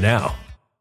now.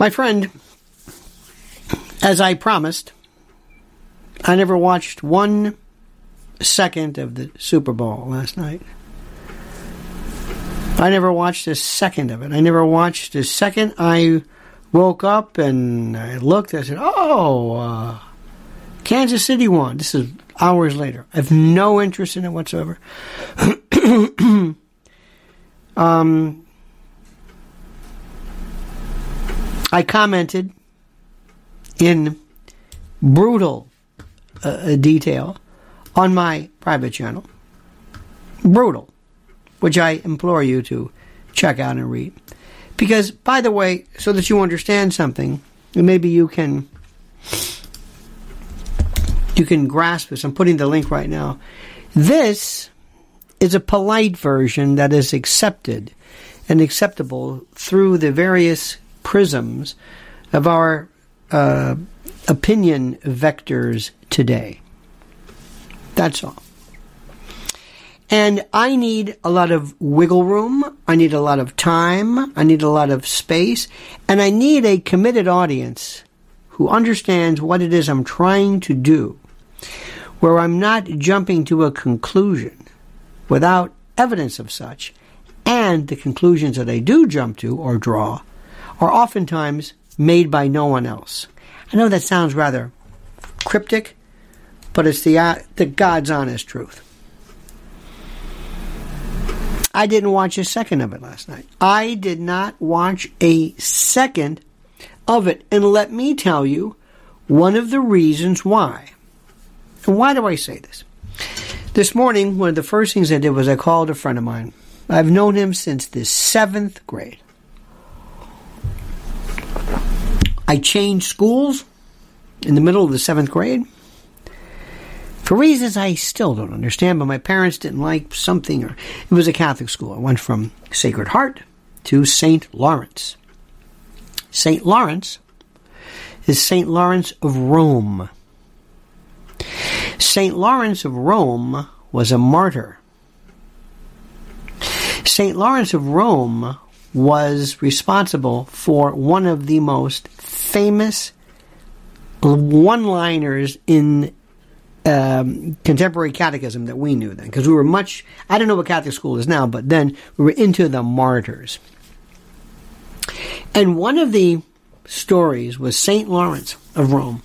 My friend, as I promised, I never watched one second of the Super Bowl last night. I never watched a second of it. I never watched a second. I woke up and I looked. I said, "Oh, uh, Kansas City won." This is hours later. I have no interest in it whatsoever. um, I commented in brutal uh, detail on my private channel. Brutal which I implore you to check out and read. Because, by the way, so that you understand something, maybe you can you can grasp this. I'm putting the link right now. This is a polite version that is accepted and acceptable through the various prisms of our uh, opinion vectors today. That's all. And I need a lot of wiggle room. I need a lot of time. I need a lot of space. And I need a committed audience who understands what it is I'm trying to do, where I'm not jumping to a conclusion without evidence of such, and the conclusions that I do jump to or draw are oftentimes made by no one else. I know that sounds rather cryptic, but it's the, uh, the God's honest truth. I didn't watch a second of it last night. I did not watch a second of it. And let me tell you one of the reasons why. And why do I say this? This morning, one of the first things I did was I called a friend of mine. I've known him since the seventh grade. I changed schools in the middle of the seventh grade for reasons I still don't understand, but my parents didn't like something, or it was a Catholic school. I went from Sacred Heart to St. Lawrence. St. Lawrence is St. Lawrence of Rome. St. Lawrence of Rome was a martyr. St. Lawrence of Rome was responsible for one of the most famous one liners in um, contemporary catechism that we knew then, because we were much, I don't know what Catholic school is now, but then we were into the martyrs. And one of the stories was St. Lawrence of Rome.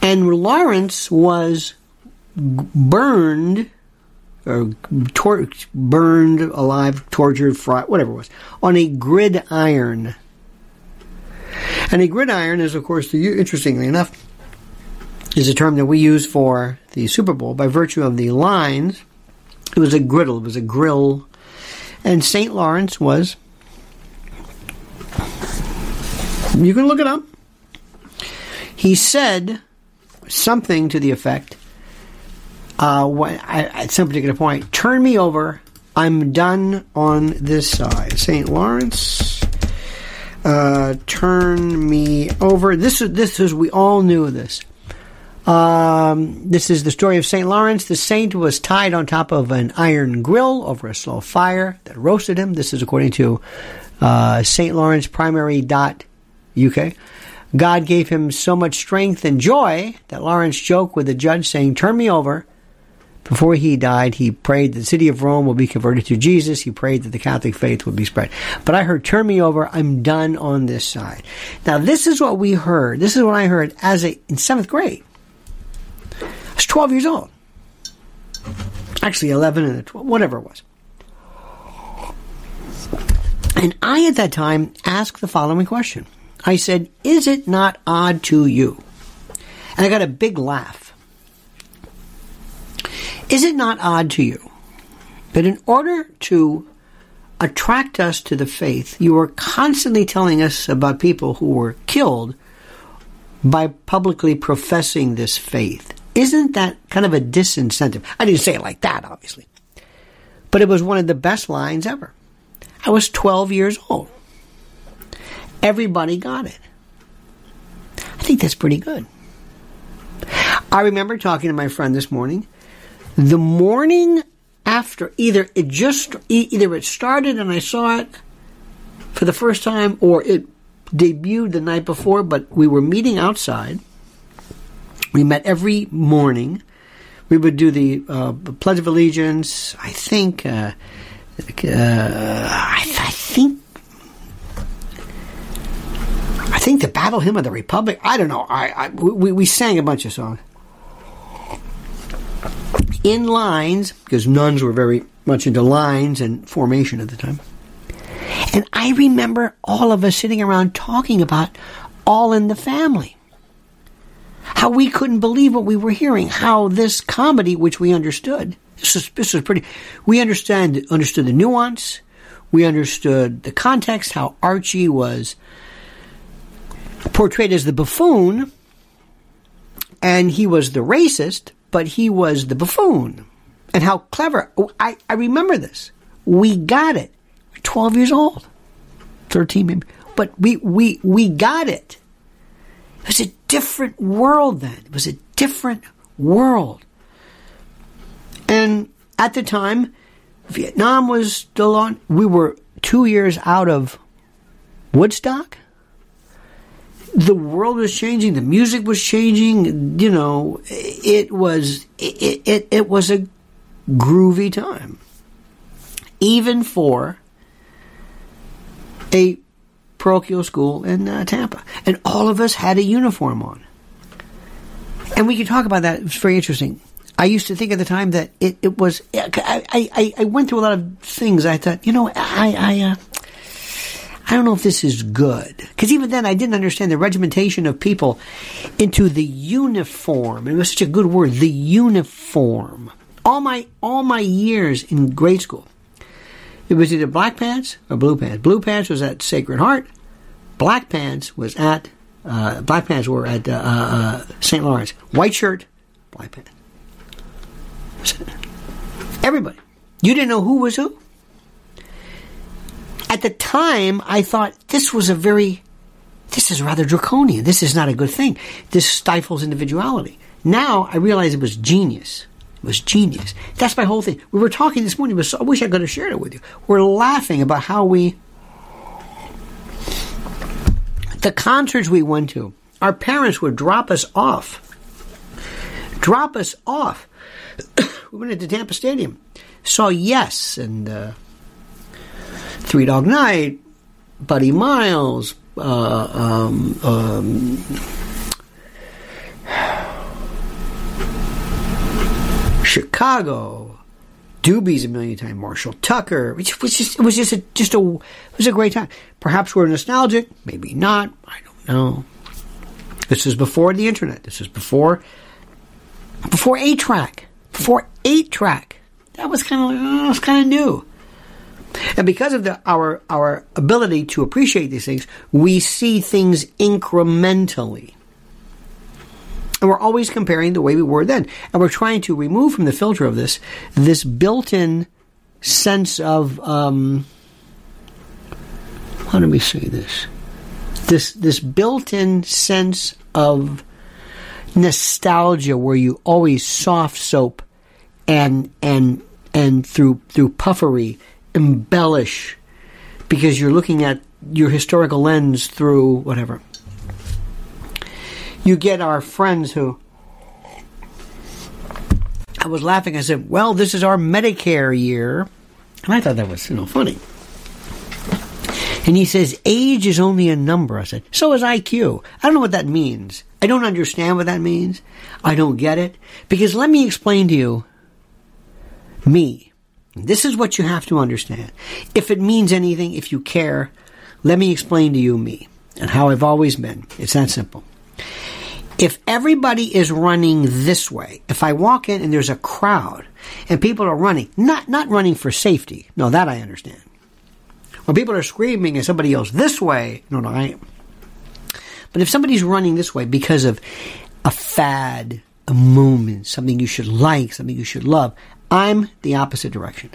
And Lawrence was burned, or tor- burned alive, tortured, fried, whatever it was, on a gridiron. And a gridiron is, of course, the, interestingly enough, is a term that we use for the Super Bowl by virtue of the lines. It was a griddle, it was a grill. And St. Lawrence was, you can look it up. He said something to the effect, uh, when, at some particular point, turn me over, I'm done on this side. St. Lawrence. Uh, turn me over. This is this is we all knew this. Um, this is the story of St. Lawrence. The saint was tied on top of an iron grill over a slow fire that roasted him. This is according to uh, St. Lawrence Primary.uk. God gave him so much strength and joy that Lawrence joked with the judge, saying, Turn me over. Before he died, he prayed that the city of Rome will be converted to Jesus. He prayed that the Catholic faith would be spread. But I heard, turn me over. I'm done on this side. Now, this is what we heard. This is what I heard as a, in seventh grade. I was 12 years old. Actually, 11 and 12, whatever it was. And I, at that time, asked the following question. I said, Is it not odd to you? And I got a big laugh. Is it not odd to you that in order to attract us to the faith, you are constantly telling us about people who were killed by publicly professing this faith? Isn't that kind of a disincentive? I didn't say it like that, obviously. But it was one of the best lines ever. I was 12 years old. Everybody got it. I think that's pretty good. I remember talking to my friend this morning. The morning after, either it just either it started and I saw it for the first time, or it debuted the night before. But we were meeting outside we met every morning. We would do the uh, Pledge of Allegiance. I think. Uh, uh, I, th- I, think. I think the Battle Hymn of the Republic. I don't know. I, I we, we sang a bunch of songs in lines because nuns were very much into lines and formation at the time. And I remember all of us sitting around talking about All in the Family how we couldn't believe what we were hearing, how this comedy, which we understood, this is, this is pretty, we understand, understood the nuance, we understood the context, how Archie was portrayed as the buffoon, and he was the racist, but he was the buffoon. And how clever. Oh, I, I remember this. We got it. 12 years old. 13 maybe. But we, we, we got it. It was a different world then. It was a different world. And at the time, Vietnam was still on. We were two years out of Woodstock. The world was changing. The music was changing. You know, it was it, it, it was a groovy time, even for a parochial school in uh, Tampa, and all of us had a uniform on. And we could talk about that. It was very interesting. I used to think at the time that it, it was. I, I, I went through a lot of things. I thought, you know, I I, uh, I don't know if this is good because even then I didn't understand the regimentation of people into the uniform. It was such a good word, the uniform. All my all my years in grade school, it was either black pants or blue pants. Blue pants was at Sacred Heart. Black pants was at uh, black pants were at uh, uh, St. Lawrence. White shirt, black pants. Everybody. You didn't know who was who. At the time, I thought this was a very, this is rather draconian. This is not a good thing. This stifles individuality. Now I realize it was genius. It was genius. That's my whole thing. We were talking this morning. So, I wish I could have shared it with you. We're laughing about how we, the concerts we went to, our parents would drop us off. Drop us off we went into Tampa Stadium, saw Yes and uh, Three Dog Night, Buddy Miles, uh, um, um, Chicago, Doobies a million times, Marshall Tucker. It was just, it was just a, just a, it was a great time. Perhaps we're nostalgic, maybe not. I don't know. This is before the internet. This is before, before A track before eight track. That was kind of oh, was kind of new. And because of the, our our ability to appreciate these things, we see things incrementally. And we're always comparing the way we were then. And we're trying to remove from the filter of this this built-in sense of um, how do we say this? This this built-in sense of nostalgia where you always soft soap and and and through through puffery embellish because you're looking at your historical lens through whatever. You get our friends who I was laughing. I said, "Well, this is our Medicare year," and I thought that was you know funny. And he says, age is only a number. I said, so is IQ. I don't know what that means. I don't understand what that means. I don't get it. Because let me explain to you me. This is what you have to understand. If it means anything, if you care, let me explain to you me and how I've always been. It's that simple. If everybody is running this way, if I walk in and there's a crowd and people are running, not, not running for safety. No, that I understand. When people are screaming and somebody else this way, no, no, I am. But if somebody's running this way because of a fad, a moment, something you should like, something you should love, I'm the opposite direction.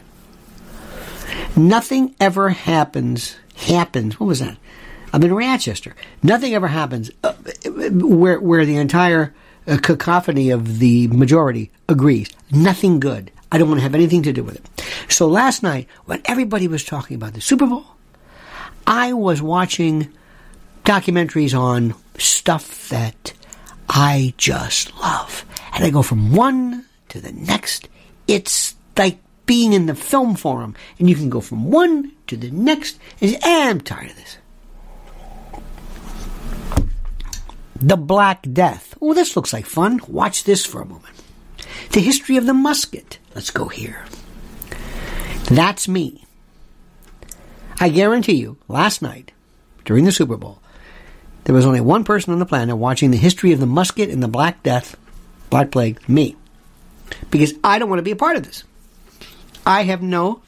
Nothing ever happens, happens, what was that? I'm in Rochester. Nothing ever happens uh, where, where the entire uh, cacophony of the majority agrees. Nothing good. I don't want to have anything to do with it. So last night, when everybody was talking about the Super Bowl, I was watching documentaries on stuff that I just love. And I go from one to the next. It's like being in the film forum, and you can go from one to the next. And I'm tired of this. The Black Death. Oh, this looks like fun. Watch this for a moment. The history of the musket. Let's go here. That's me. I guarantee you, last night, during the Super Bowl, there was only one person on the planet watching the history of the musket and the Black Death, Black Plague, me. Because I don't want to be a part of this. I have no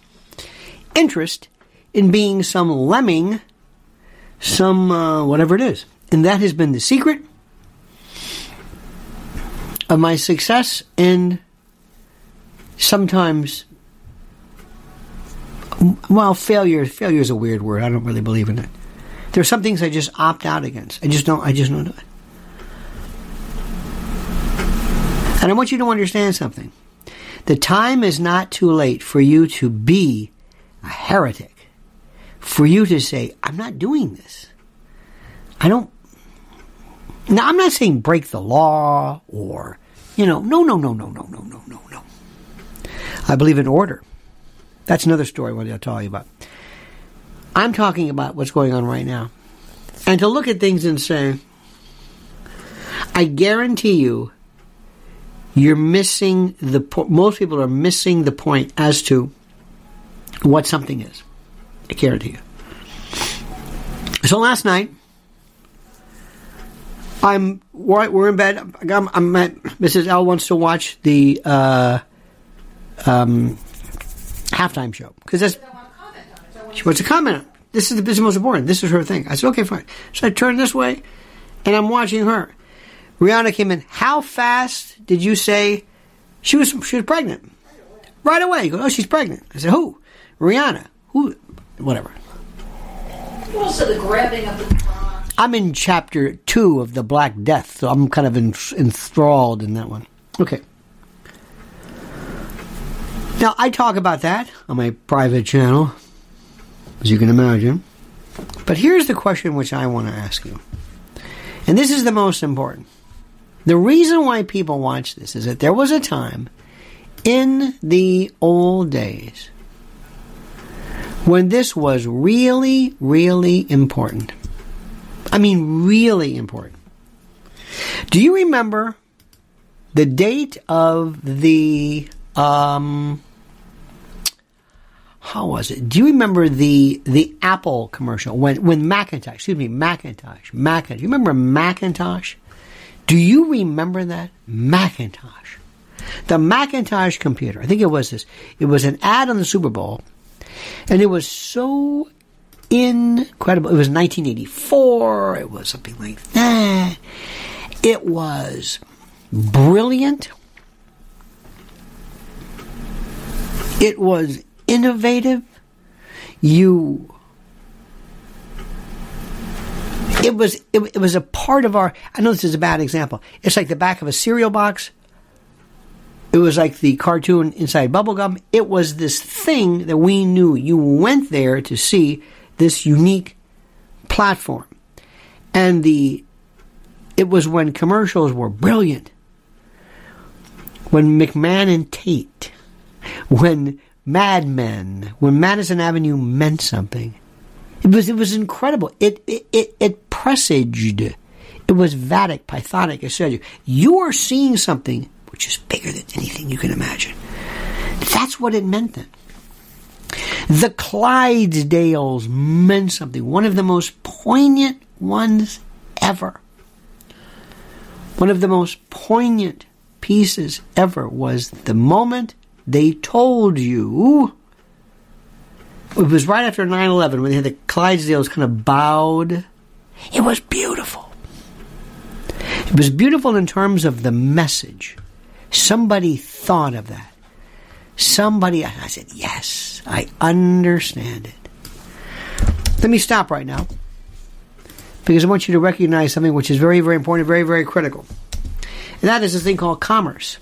interest in being some lemming, some uh, whatever it is. And that has been the secret of my success and sometimes well, failure failure is a weird word. I don't really believe in it. There are some things I just opt out against. I just don't. I just don't do it. And I want you to understand something. The time is not too late for you to be a heretic. For you to say, I'm not doing this. I don't. Now, I'm not saying break the law or, you know, no, no, no, no, no, no, no, no, no. I believe in order. That's another story what I'll tell you about. I'm talking about what's going on right now. And to look at things and say, I guarantee you, you're missing the po- most people are missing the point as to what something is. I guarantee you. So last night, I'm we're in bed. I'm, I'm at, Mrs. L wants to watch the uh, um, halftime show because that's she wants to comment. This is the, this is the most important. This is her thing. I said, okay, fine. So I turn this way, and I'm watching her. Rihanna came in. How fast did you say she was? She was pregnant. Right away. You go, oh, she's pregnant. I said, who? Rihanna. Who? Whatever. Also, the grabbing of the. I'm in chapter two of the Black Death, so I'm kind of enthralled in that one. Okay. Now, I talk about that on my private channel, as you can imagine. But here's the question which I want to ask you. And this is the most important. The reason why people watch this is that there was a time in the old days when this was really, really important. I mean, really important. Do you remember the date of the um, how was it? Do you remember the the Apple commercial when when Macintosh? Excuse me, Macintosh. Macintosh. You remember Macintosh? Do you remember that Macintosh? The Macintosh computer. I think it was this. It was an ad on the Super Bowl, and it was so incredible. It was 1984. It was something like that. It was brilliant. It was innovative. You it was it, it, was a part of our I know this is a bad example. It's like the back of a cereal box. It was like the cartoon inside bubblegum. It was this thing that we knew. You went there to see this unique platform. And the it was when commercials were brilliant. When McMahon and Tate, when Mad Men, when Madison Avenue meant something. It was it was incredible. It it it, it presaged. It was vatic, Pythonic, I etc. You are seeing something which is bigger than anything you can imagine. That's what it meant then. The Clydesdales meant something. One of the most poignant ones ever. One of the most poignant pieces ever was the moment they told you. It was right after 9 11 when they had the Clydesdales kind of bowed. It was beautiful. It was beautiful in terms of the message. Somebody thought of that. Somebody, I said, yes, I understand it. Let me stop right now because I want you to recognize something which is very, very important, very, very critical. And that is a thing called commerce.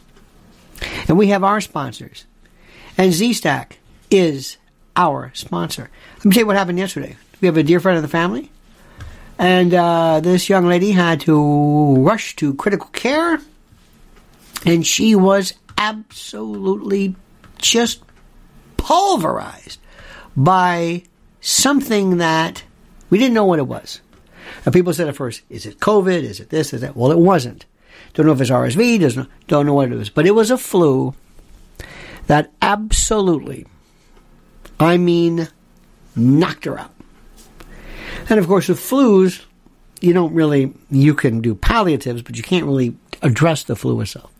And we have our sponsors. And ZStack is our sponsor. Let me tell you what happened yesterday. We have a dear friend of the family. And uh, this young lady had to rush to critical care. And she was absolutely just pulverized by something that we didn't know what it was. And people said at first, is it COVID? Is it this? Is that? Well, it wasn't. Don't know if it's RSV. Doesn't don't know what it was, but it was a flu that absolutely, I mean, knocked her out. And of course, with flus, you don't really you can do palliatives, but you can't really address the flu itself.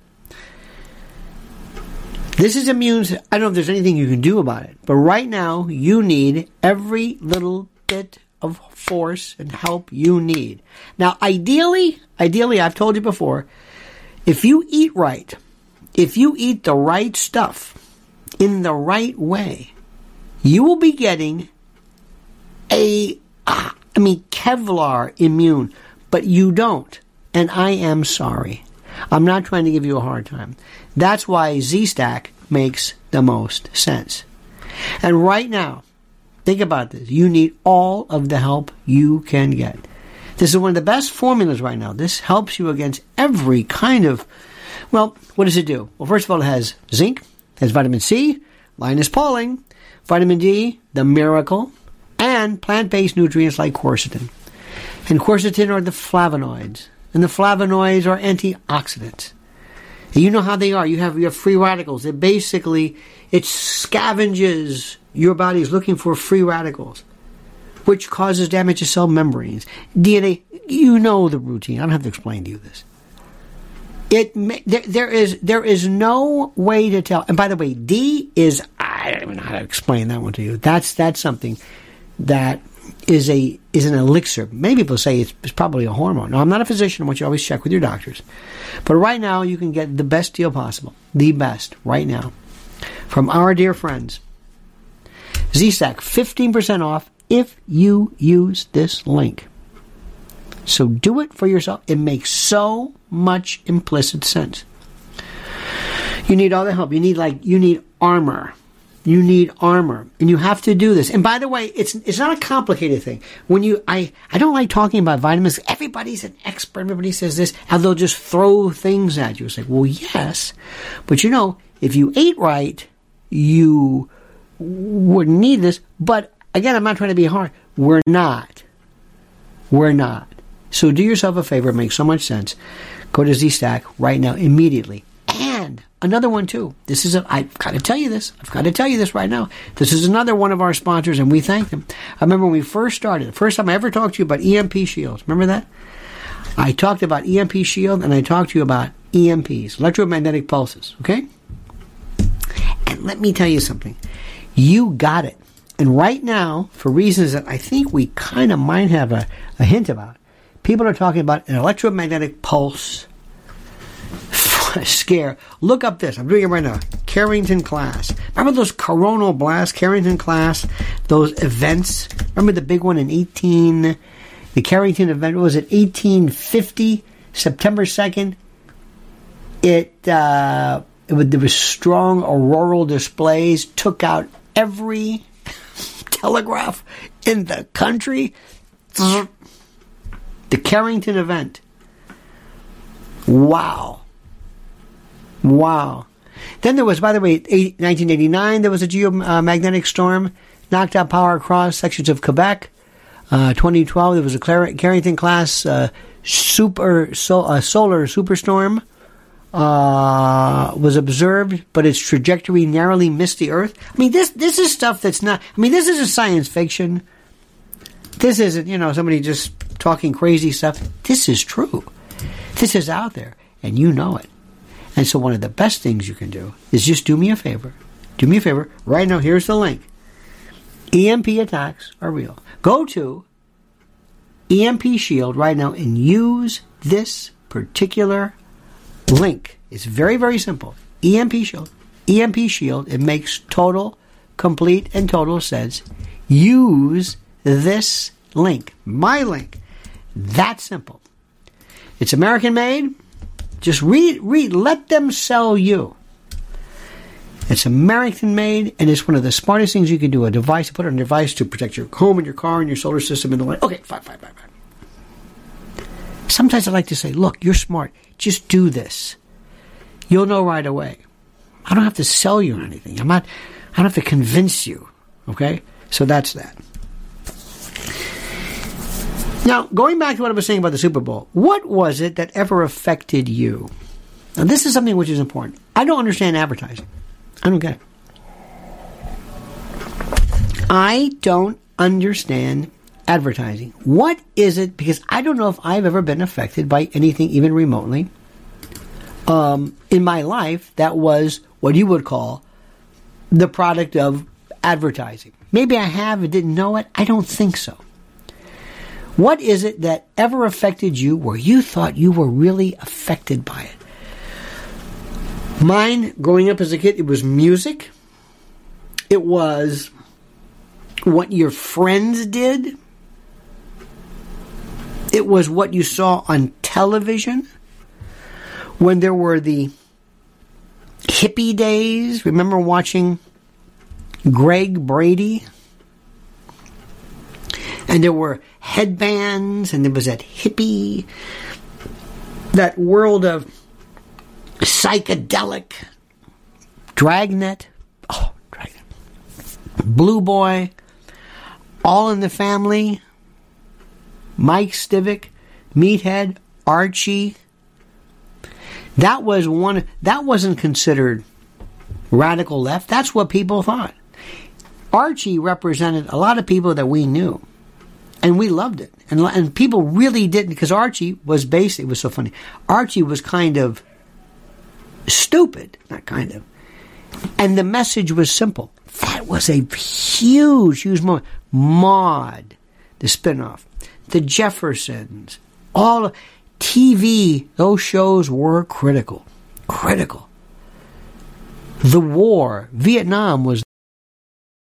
This is immune. I don't know if there's anything you can do about it, but right now you need every little bit of force and help you need. Now, ideally, ideally, I've told you before, if you eat right, if you eat the right stuff in the right way, you will be getting a, I mean, Kevlar immune, but you don't. And I am sorry. I'm not trying to give you a hard time. That's why Z Stack makes the most sense. And right now, think about this. You need all of the help you can get. This is one of the best formulas right now. This helps you against every kind of, well, what does it do? Well, first of all, it has zinc, it has vitamin C, Linus Pauling, vitamin D, the miracle, and plant-based nutrients like quercetin. And quercetin are the flavonoids, and the flavonoids are antioxidants. And you know how they are. You have you have free radicals. It basically it scavenges your body is looking for free radicals, which causes damage to cell membranes. DNA. You know the routine. I don't have to explain to you this. It there, there is there is no way to tell. And by the way, D is I don't even know how to explain that one to you. That's that's something that is a is an elixir. Many people say it's, it's, probably a hormone. Now, I'm not a physician. I want you to always check with your doctors. But right now, you can get the best deal possible, the best right now, from our dear friends. ZStack, 15% off if you use this link. So do it for yourself. It makes so much implicit sense. You need all the help. You need like you need armor. You need armor, and you have to do this. And by the way, it's it's not a complicated thing. When you, I, I don't like talking about vitamins. Everybody's an expert. Everybody says this, and they'll just throw things at you. It's like, well, yes, but you know, if you ate right, you wouldn't need this. But again, I'm not trying to be hard. We're not. We're not. So do yourself a favor. It makes so much sense. Go to ZStack right now, immediately. Another one too. This is a, I've got to tell you this. I've got to tell you this right now. This is another one of our sponsors, and we thank them. I remember when we first started, the first time I ever talked to you about EMP shields. Remember that? I talked about EMP shield, and I talked to you about EMPs, electromagnetic pulses. Okay. And let me tell you something. You got it. And right now, for reasons that I think we kind of might have a, a hint about, people are talking about an electromagnetic pulse scare. Look up this. I'm doing it right now. Carrington class. Remember those coronal blasts, Carrington class, those events? Remember the big one in 18, the Carrington event, was it 1850, September 2nd? It, uh, it was, there was strong auroral displays, took out every telegraph in the country. The Carrington event. Wow. Wow. Then there was, by the way, 1989, there was a geomagnetic storm, knocked out power across sections of Quebec. Uh, 2012, there was a Carrington class uh, super so, uh, solar superstorm uh, was observed, but its trajectory narrowly missed the Earth. I mean, this this is stuff that's not. I mean, this isn't science fiction. This isn't, you know, somebody just talking crazy stuff. This is true. This is out there, and you know it. And so one of the best things you can do is just do me a favor. Do me a favor. Right now, here's the link. EMP attacks are real. Go to EMP Shield right now and use this particular link. It's very, very simple. EMP Shield. EMP Shield. It makes total, complete, and total sense. Use this link. My link. That simple. It's American made. Just read, read, let them sell you. It's American made, and it's one of the smartest things you can do. A device, put on a device to protect your home and your car and your solar system and the like. Okay, fine, fine, fine, fine. Sometimes I like to say, look, you're smart. Just do this. You'll know right away. I don't have to sell you anything. I'm not, I don't have to convince you. Okay? So that's that. Now, going back to what I was saying about the Super Bowl, what was it that ever affected you? Now, this is something which is important. I don't understand advertising. I don't get it. I don't understand advertising. What is it? Because I don't know if I've ever been affected by anything even remotely um, in my life that was what you would call the product of advertising. Maybe I have and didn't know it. I don't think so. What is it that ever affected you where you thought you were really affected by it? Mine, growing up as a kid, it was music. It was what your friends did. It was what you saw on television when there were the hippie days. Remember watching Greg Brady? And there were headbands, and there was that hippie, that world of psychedelic dragnet. Oh, dragnet. Blue Boy, All in the Family, Mike Stivic, Meathead, Archie. That was one. That wasn't considered radical left. That's what people thought. Archie represented a lot of people that we knew, and we loved it. And and people really didn't because Archie was basically it was so funny. Archie was kind of stupid, not kind of, and the message was simple. That was a huge, huge moment. Maude, the spinoff, the Jeffersons, all TV, those shows were critical. Critical. The war, Vietnam was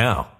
now.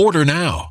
Order now.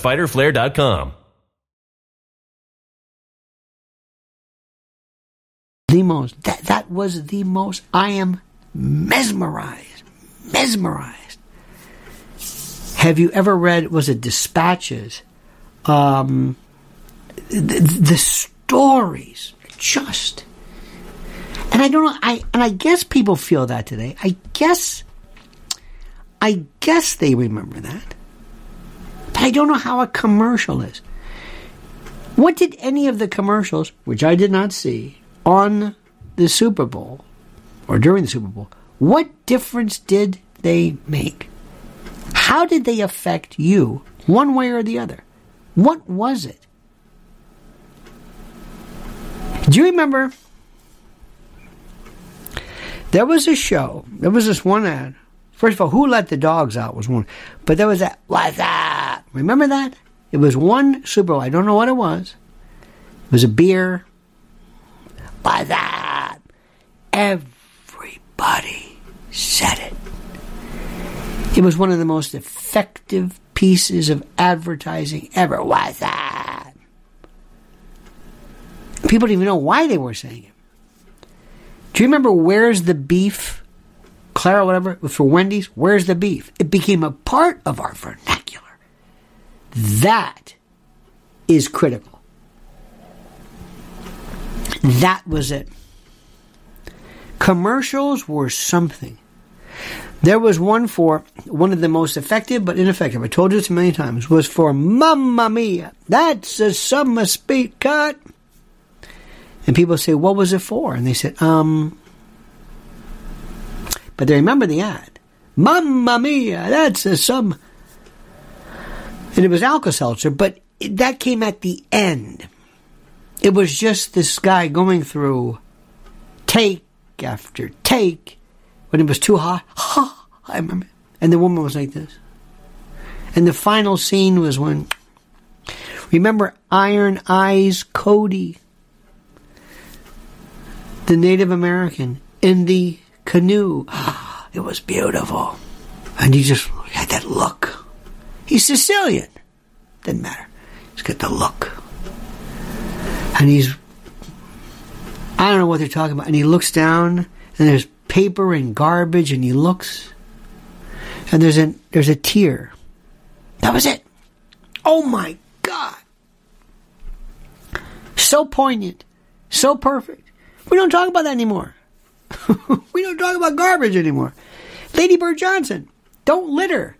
www.fighterflare.com. the most that that was the most I am mesmerized. Mesmerized. Have you ever read was it Dispatches? Um the, the stories just and I don't know I and I guess people feel that today. I guess I guess they remember that. But I don't know how a commercial is. What did any of the commercials, which I did not see, on the Super Bowl or during the Super Bowl, what difference did they make? How did they affect you, one way or the other? What was it? Do you remember? There was a show. There was this one ad. First of all, Who Let the Dogs Out was one. But there was that, What's that? Remember that? It was one Super Bowl. I don't know what it was. It was a beer. What's that? Everybody said it. It was one of the most effective pieces of advertising ever. What's that? People didn't even know why they were saying it. Do you remember Where's the Beef? Clara, whatever, for Wendy's, Where's the Beef? It became a part of our vernacular. That is critical. That was it. Commercials were something. There was one for one of the most effective but ineffective. I told you this many times. Was for Mamma Mia. That's a summer speed cut. And people say, "What was it for?" And they said, "Um." But they remember the ad. Mamma Mia. That's a some. And it was Alka Seltzer, but that came at the end. It was just this guy going through take after take when it was too hot. Ha! I remember. And the woman was like this. And the final scene was when. Remember Iron Eyes Cody, the Native American, in the canoe. It was beautiful. And he just had that look. He's Sicilian. Didn't matter. He's got the look. And he's. I don't know what they're talking about. And he looks down, and there's paper and garbage, and he looks, and there's a there's a tear. That was it. Oh my God! So poignant, so perfect. We don't talk about that anymore. we don't talk about garbage anymore. Lady Bird Johnson, don't litter.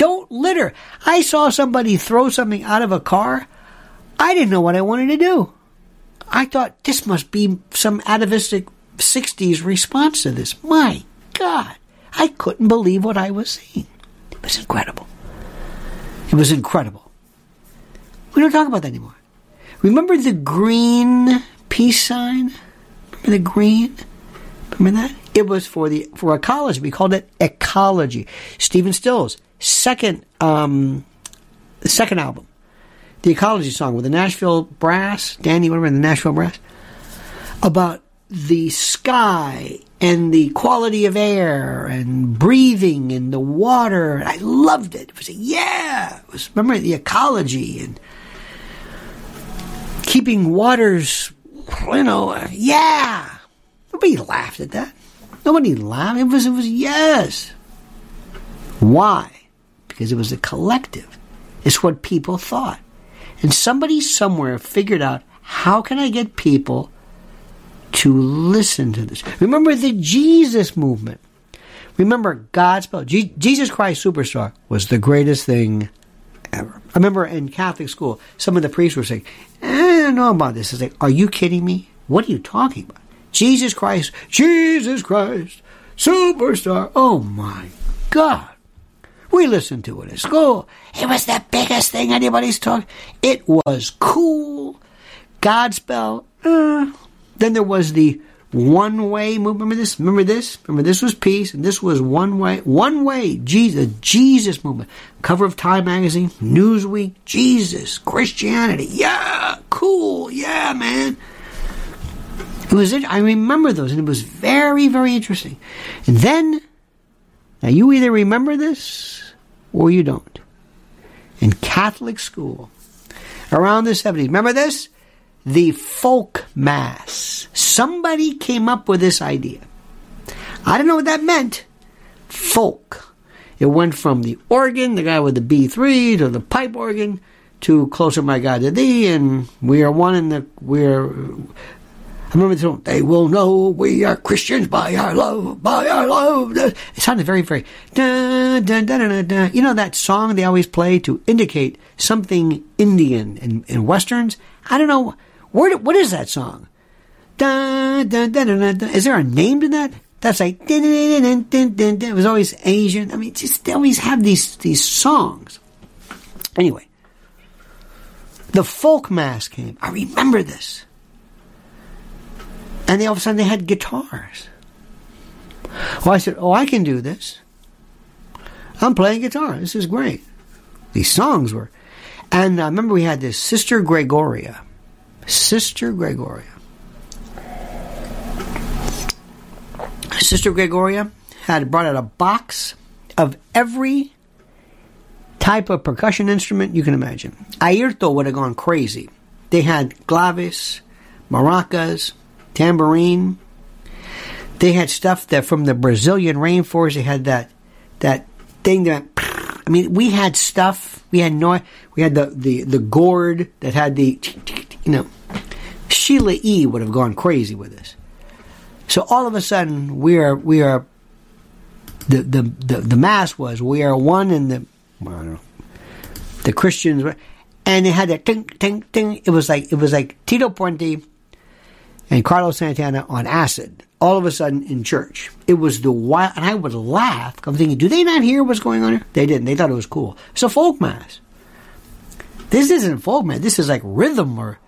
Don't litter. I saw somebody throw something out of a car. I didn't know what I wanted to do. I thought this must be some atavistic 60s response to this. My God, I couldn't believe what I was seeing. It was incredible. It was incredible. We don't talk about that anymore. Remember the green peace sign? Remember the green? Remember that? It was for the for ecology. We called it ecology. Stephen Stills, second um, second album, the ecology song with the Nashville Brass, Danny, whatever, the Nashville Brass, about the sky and the quality of air and breathing and the water. I loved it. It was yeah. It was remember the ecology and keeping waters. You know, yeah. Nobody laughed at that. Nobody laughed. It was it was yes. Why? Because it was a collective. It's what people thought. And somebody somewhere figured out how can I get people to listen to this. Remember the Jesus movement. Remember Godspell. G- Jesus Christ Superstar was the greatest thing ever. I remember in Catholic school, some of the priests were saying, eh, I don't know about this. I was like, are you kidding me? What are you talking about? Jesus Christ, Jesus Christ, Superstar. Oh my God. We listened to it at school. It was the biggest thing anybody's talking. It was cool. Godspell. Uh, then there was the one way movement. Remember this? Remember this? Remember this was peace, and this was one way. One way. Jesus, Jesus movement. Cover of Time magazine, Newsweek, Jesus, Christianity. Yeah, cool. Yeah, man. It was. I remember those, and it was very, very interesting. And then, now you either remember this or you don't. In Catholic school, around the 70s, remember this? The folk mass. Somebody came up with this idea. I don't know what that meant. Folk. It went from the organ, the guy with the B3, to the pipe organ, to Closer My God to Thee, and we are one in the, we're, I remember the song, they will know we are Christians by our love, by our love. It sounded very, very, you know that song they always play to indicate something Indian in, in Westerns? I don't know. Where, what is that song? Is there a name to that? That's like it was always Asian. I mean, just they always have these these songs. Anyway, the folk mass came. I remember this, and they all of a sudden they had guitars. Well, I said, "Oh, I can do this. I'm playing guitar. This is great." These songs were, and I remember we had this Sister Gregoria, Sister Gregoria. Sister Gregoria had brought out a box of every type of percussion instrument you can imagine. Airto would have gone crazy. They had claves, maracas, tambourine. They had stuff that from the Brazilian rainforest. They had that that thing that I mean, we had stuff. We had no. We had the the the gourd that had the you know. Sheila E. would have gone crazy with this. So all of a sudden, we are we are. The the the, the mass was we are one in the well, I don't know, the Christians, were- and it had that ting ting ting. It was like it was like Tito Puente and Carlos Santana on acid. All of a sudden in church, it was the wild, and I would laugh. I'm thinking, do they not hear what's going on here? They didn't. They thought it was cool. It's a folk mass. This isn't folk mass. This is like rhythm or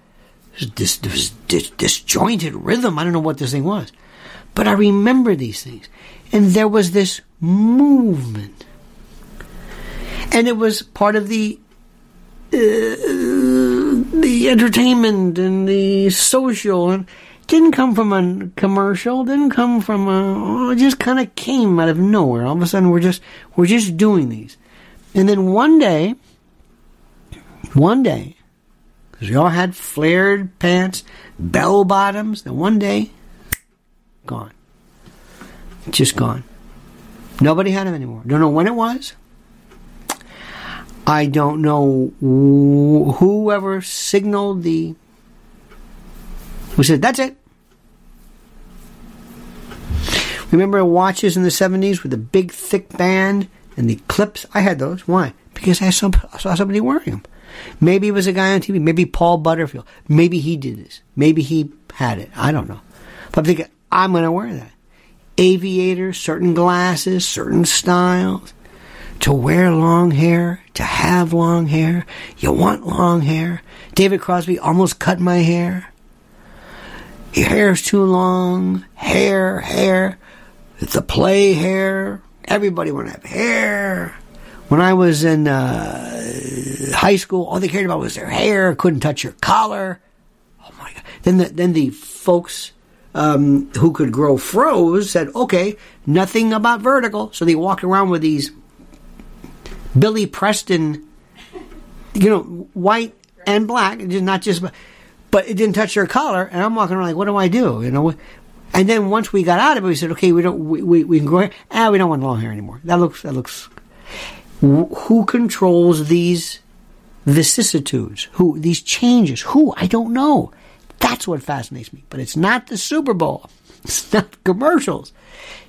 this, this, this disjointed rhythm. I don't know what this thing was, but I remember these things, and there was this movement, and it was part of the uh, the entertainment and the social and didn't come from a commercial didn't come from a oh, it just kind of came out of nowhere. All of a sudden we're just we're just doing these. And then one day one day because we all had flared pants bell bottoms and one day gone. Just gone. Nobody had them anymore. Don't know when it was. I don't know wh- whoever signaled the. Who said that's it? Remember watches in the seventies with the big thick band and the clips? I had those. Why? Because I saw somebody wearing them. Maybe it was a guy on TV. Maybe Paul Butterfield. Maybe he did this. Maybe he had it. I don't know. But I'm thinking I'm going to wear that. Aviators, certain glasses, certain styles to wear long hair, to have long hair. You want long hair. David Crosby almost cut my hair. Your hair's too long. Hair, hair. The play hair. Everybody want to have hair. When I was in uh, high school, all they cared about was their hair. Couldn't touch your collar. Oh my god! Then the then the folks um, who could grow froze said, "Okay, nothing about vertical." So they walked around with these Billy Preston, you know, white and black, not just, but it didn't touch their collar. And I'm walking around like, what do I do? You know. And then once we got out of it, we said, okay, we don't, we, we, we can grow hair. Ah, we don't want long hair anymore. That looks, that looks. Who controls these vicissitudes? Who these changes? Who I don't know. That's what fascinates me. But it's not the Super Bowl. It's not commercials.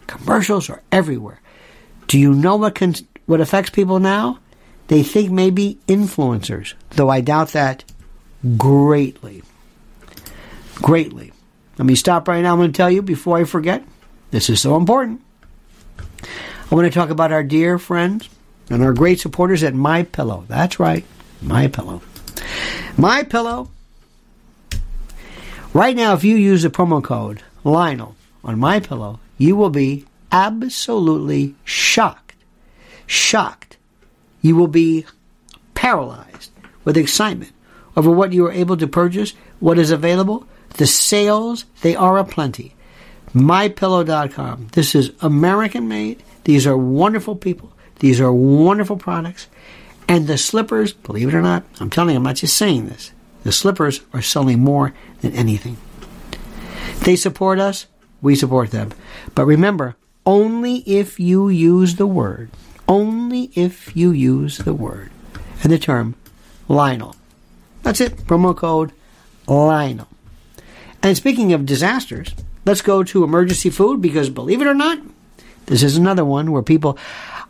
Commercials are everywhere. Do you know what can, what affects people now? They think maybe influencers, though I doubt that greatly. Greatly. Let me stop right now. I'm going to tell you before I forget. This is so important. I want to talk about our dear friends and our great supporters at My Pillow. That's right, My Pillow. My Pillow. Right now, if you use the promo code Lionel on My Pillow, you will be absolutely shocked. Shocked. You will be paralyzed with excitement over what you are able to purchase, what is available, the sales, they are aplenty. MyPillow.com. This is American made. These are wonderful people. These are wonderful products. And the slippers, believe it or not, I'm telling you, I'm not just saying this. The slippers are selling more than anything. They support us, we support them. But remember, only if you use the word, only if you use the word and the term Lionel. That's it. Promo code Lionel. And speaking of disasters, let's go to emergency food because believe it or not, this is another one where people.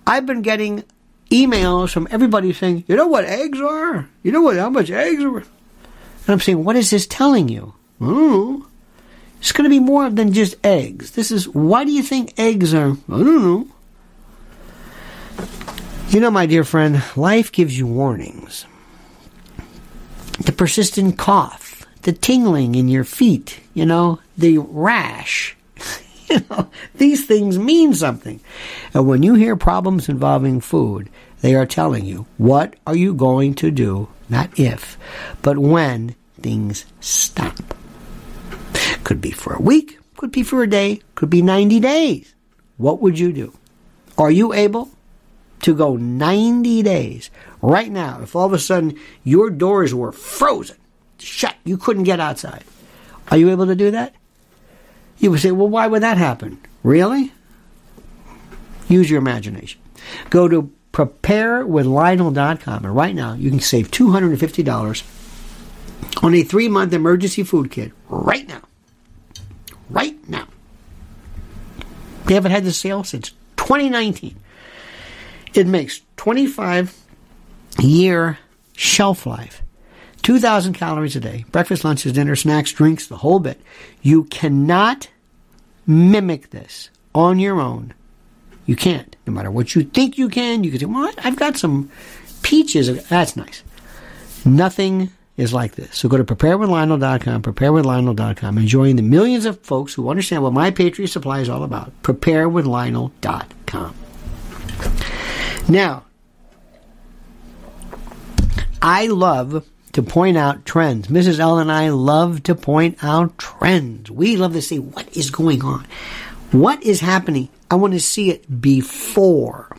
I've been getting emails from everybody saying, you know what eggs are? You know what how much eggs are? And I'm saying, what is this telling you? Oh. It's going to be more than just eggs. This is why do you think eggs are? I don't know. You know, my dear friend, life gives you warnings. The persistent cough, the tingling in your feet, you know, the rash. you know, these things mean something. And when you hear problems involving food, they are telling you what are you going to do, not if, but when things stop. Could be for a week, could be for a day, could be 90 days. What would you do? Are you able to go 90 days right now if all of a sudden your doors were frozen, shut, you couldn't get outside? Are you able to do that? You would say, well, why would that happen? Really? Use your imagination. Go to preparewithlionel.com and right now you can save $250 on a three month emergency food kit right now. Right now. They haven't had the sale since 2019. It makes 25 year shelf life. 2,000 calories a day. Breakfast, lunches, dinner, snacks, drinks, the whole bit. You cannot mimic this on your own. You can't. No matter what you think you can, you can say, well, I've got some peaches. That's nice. Nothing is like this. So go to preparewithlionel.com, preparewithlionel.com, and join the millions of folks who understand what My Patriot Supply is all about. Preparewithlionel.com. Now, I love to point out trends. Mrs. L and I love to point out trends. We love to see what is going on. What is happening? I want to see it before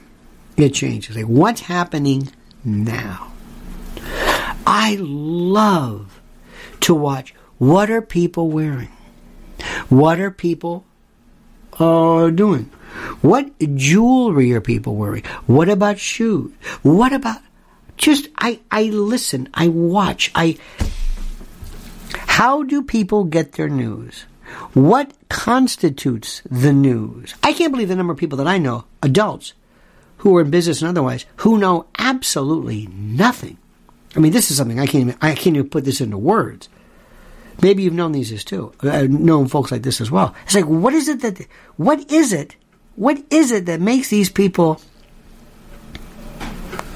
it changes. Like, what's happening now? I love to watch what are people wearing? What are people uh, doing? What jewelry are people wearing? What about shoes? What about just I I listen, I watch, I How do people get their news? What constitutes the news? I can't believe the number of people that I know, adults, who are in business and otherwise, who know absolutely nothing. I mean, this is something I can't even, I can't even put this into words. Maybe you've known these as too. I've known folks like this as well. It's like, what is it that, what is it, what is it that makes these people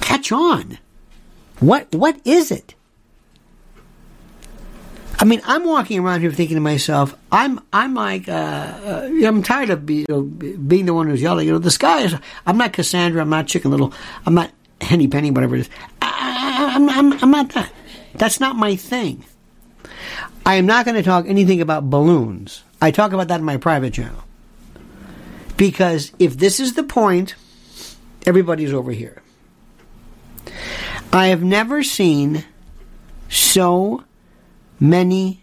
catch on? What, what is it? I mean, I'm walking around here thinking to myself, I'm, I'm like, uh, uh, I'm tired of be, you know, being the one who's yelling. You know, the sky is. I'm not Cassandra. I'm not Chicken Little. I'm not Henny Penny. Whatever it is. I, I'm, I'm, I'm not that. That's not my thing. I am not going to talk anything about balloons. I talk about that in my private channel. Because if this is the point, everybody's over here. I have never seen so many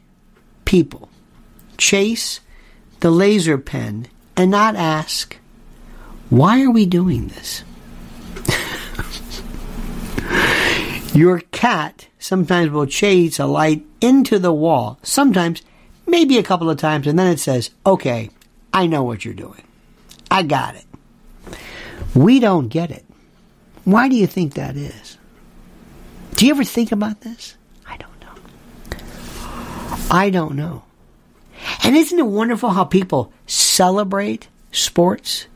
people chase the laser pen and not ask, why are we doing this? Your cat sometimes will chase a light into the wall, sometimes, maybe a couple of times, and then it says, okay, I know what you're doing. I got it. We don't get it. Why do you think that is? Do you ever think about this? I don't know. I don't know. And isn't it wonderful how people celebrate sports?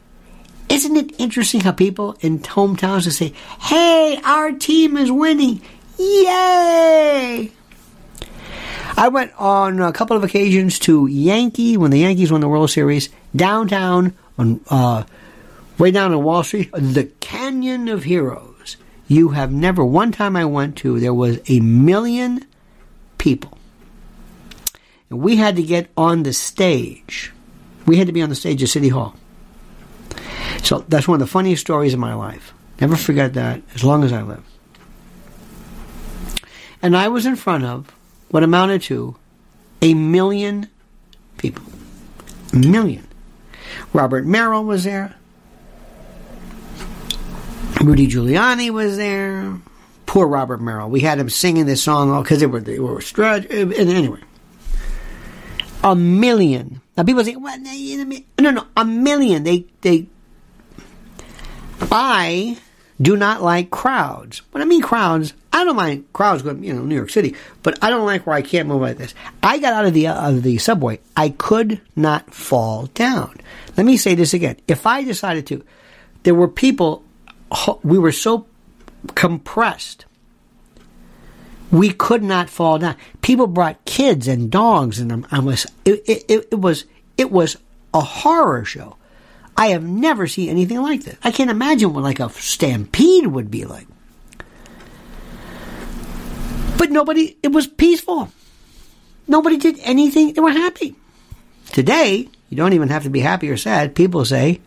Isn't it interesting how people in hometowns will say, hey, our team is winning. Yay! I went on a couple of occasions to Yankee when the Yankees won the World Series downtown on uh, way down on Wall Street, the Canyon of Heroes. You have never. One time I went to, there was a million people, and we had to get on the stage. We had to be on the stage at City Hall. So that's one of the funniest stories of my life. Never forget that as long as I live. And I was in front of what amounted to a million people. A million. Robert Merrill was there. Rudy Giuliani was there. Poor Robert Merrill. We had him singing this song because they were they were stretch. And anyway, a million. Now people say, "What? No, no, a million." They they. I do not like crowds. When I mean crowds, I don't mind crowds going, you know, New York City, but I don't like where I can't move like this. I got out of the out of the subway. I could not fall down. Let me say this again. If I decided to, there were people. We were so compressed. We could not fall down. People brought kids and dogs, and I was it, it, it was it was a horror show. I have never seen anything like this. I can't imagine what like a stampede would be like. But nobody, it was peaceful. Nobody did anything. They were happy. Today, you don't even have to be happy or sad. People say,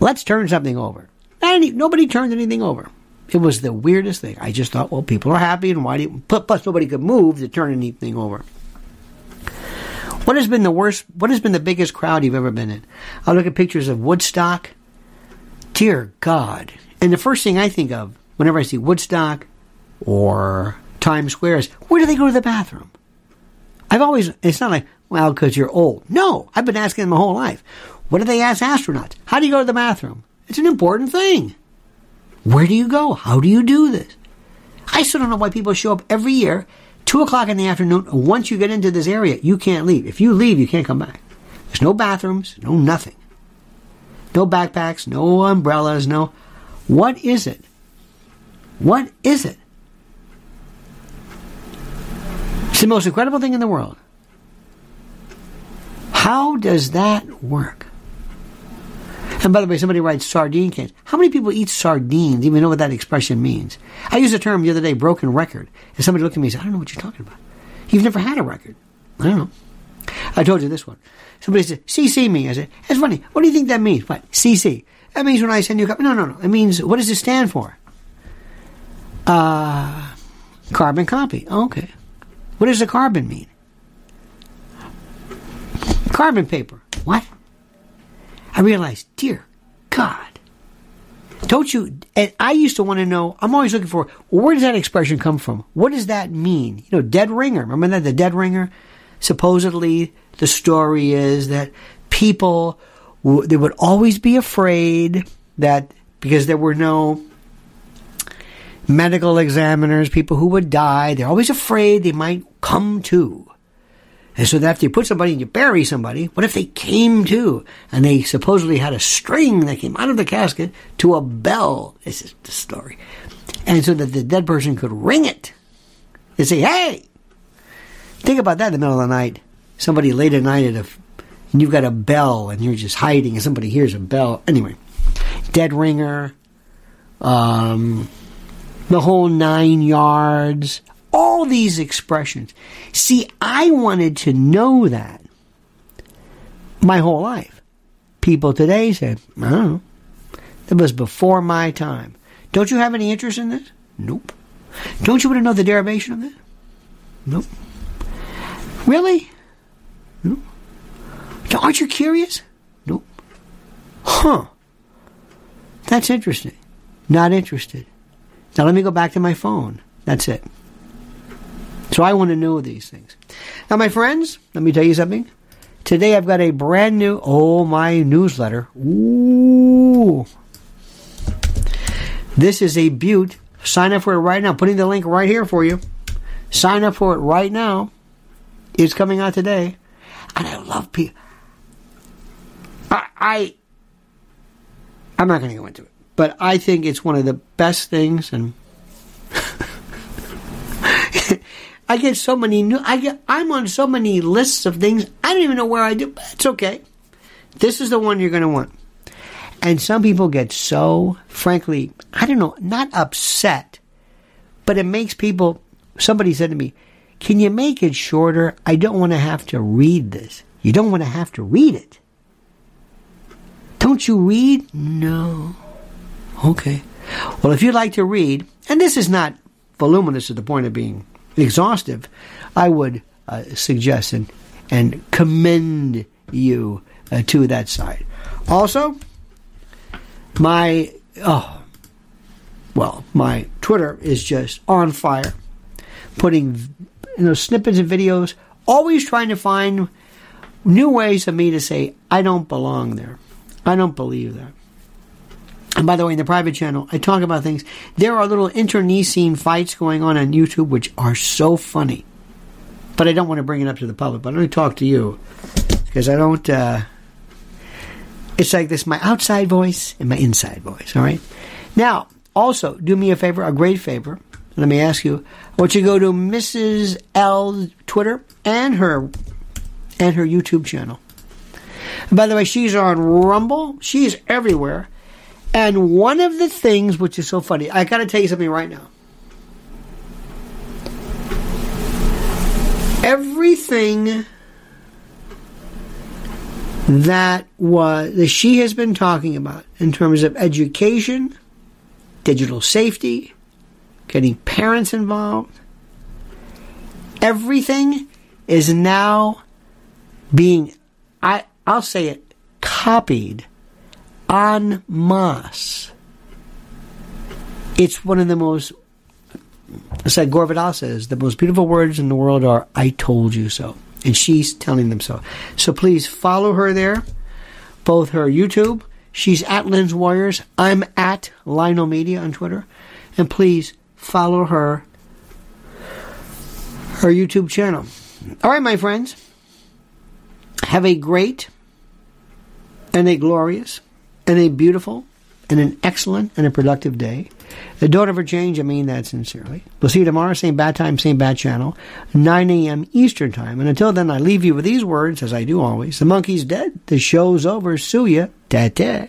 let's turn something over. Nobody turned anything over. It was the weirdest thing. I just thought, well, people are happy, and why do you, plus nobody could move to turn anything over. What has been the worst? What has been the biggest crowd you've ever been in? I look at pictures of Woodstock. Dear God! And the first thing I think of whenever I see Woodstock or Times Square is where do they go to the bathroom? I've always. It's not like well because you're old. No, I've been asking them my whole life. What do they ask astronauts? How do you go to the bathroom? It's an important thing. Where do you go? How do you do this? I still don't know why people show up every year Two o'clock in the afternoon, once you get into this area, you can't leave. If you leave, you can't come back. There's no bathrooms, no nothing. No backpacks, no umbrellas, no. What is it? What is it? It's the most incredible thing in the world. How does that work? And by the way, somebody writes sardine cans. How many people eat sardines, even know what that expression means? I used a term the other day, broken record. And somebody looked at me and said, I don't know what you're talking about. You've never had a record. I don't know. I told you this one. Somebody said, CC me. I said, that's funny. What do you think that means? What? CC. That means when I send you a copy. No, no, no. It means, what does it stand for? Uh, carbon copy. okay. What does the carbon mean? Carbon paper. What? I realized, dear God, don't you? And I used to want to know. I'm always looking for where does that expression come from? What does that mean? You know, dead ringer. Remember that the dead ringer? Supposedly, the story is that people they would always be afraid that because there were no medical examiners, people who would die, they're always afraid they might come to. And so that if you put somebody and you bury somebody, what if they came to and they supposedly had a string that came out of the casket to a bell? This is the story. And so that the dead person could ring it and say, hey! Think about that in the middle of the night. Somebody late at night at a, and you've got a bell and you're just hiding and somebody hears a bell. Anyway, dead ringer, um, the whole nine yards, all these expressions. See, I wanted to know that my whole life. People today said, I don't know. That was before my time. Don't you have any interest in this? Nope. Don't you want to know the derivation of that? Nope. Really? Nope. Aren't you curious? Nope. Huh. That's interesting. Not interested. Now let me go back to my phone. That's it. So I want to know these things. Now, my friends, let me tell you something. Today I've got a brand new, oh, my newsletter. Ooh. This is a beaut. Sign up for it right now. Putting the link right here for you. Sign up for it right now. It's coming out today. And I love people. I, I I'm not going to go into it, but I think it's one of the best things and I get so many new. I get. I'm on so many lists of things. I don't even know where I do. But it's okay. This is the one you're going to want. And some people get so, frankly, I don't know, not upset, but it makes people. Somebody said to me, "Can you make it shorter? I don't want to have to read this. You don't want to have to read it. Don't you read? No. Okay. Well, if you'd like to read, and this is not voluminous to the point of being exhaustive, I would uh, suggest and, and commend you uh, to that site. Also, my oh, well, my Twitter is just on fire, putting you know snippets of videos, always trying to find new ways of me to say I don't belong there, I don't believe that. And by the way, in the private channel, I talk about things. There are little internecine fights going on on YouTube which are so funny. But I don't want to bring it up to the public. But let me talk to you because I don't. Uh, it's like this my outside voice and my inside voice, all right? Now, also, do me a favor, a great favor. Let me ask you. I want you to go to Mrs. L's Twitter and her and her YouTube channel. And by the way, she's on Rumble. She's everywhere. And one of the things which is so funny, I got to tell you something right now. Everything that was that she has been talking about in terms of education, digital safety, getting parents involved, everything is now being I I'll say it copied en masse. It's one of the most, it's like Gore Vidal says, the most beautiful words in the world are, I told you so. And she's telling them so. So please follow her there, both her YouTube, she's at Lynn's Warriors, I'm at Lionel Media on Twitter, and please follow her, her YouTube channel. All right, my friends, have a great and a glorious and a beautiful and an excellent and a productive day. Don't ever change, I mean that sincerely. We'll see you tomorrow, same bad time, same bad channel, 9 a.m. Eastern Time. And until then, I leave you with these words, as I do always. The monkey's dead. The show's over. Sue ya. Ta-ta.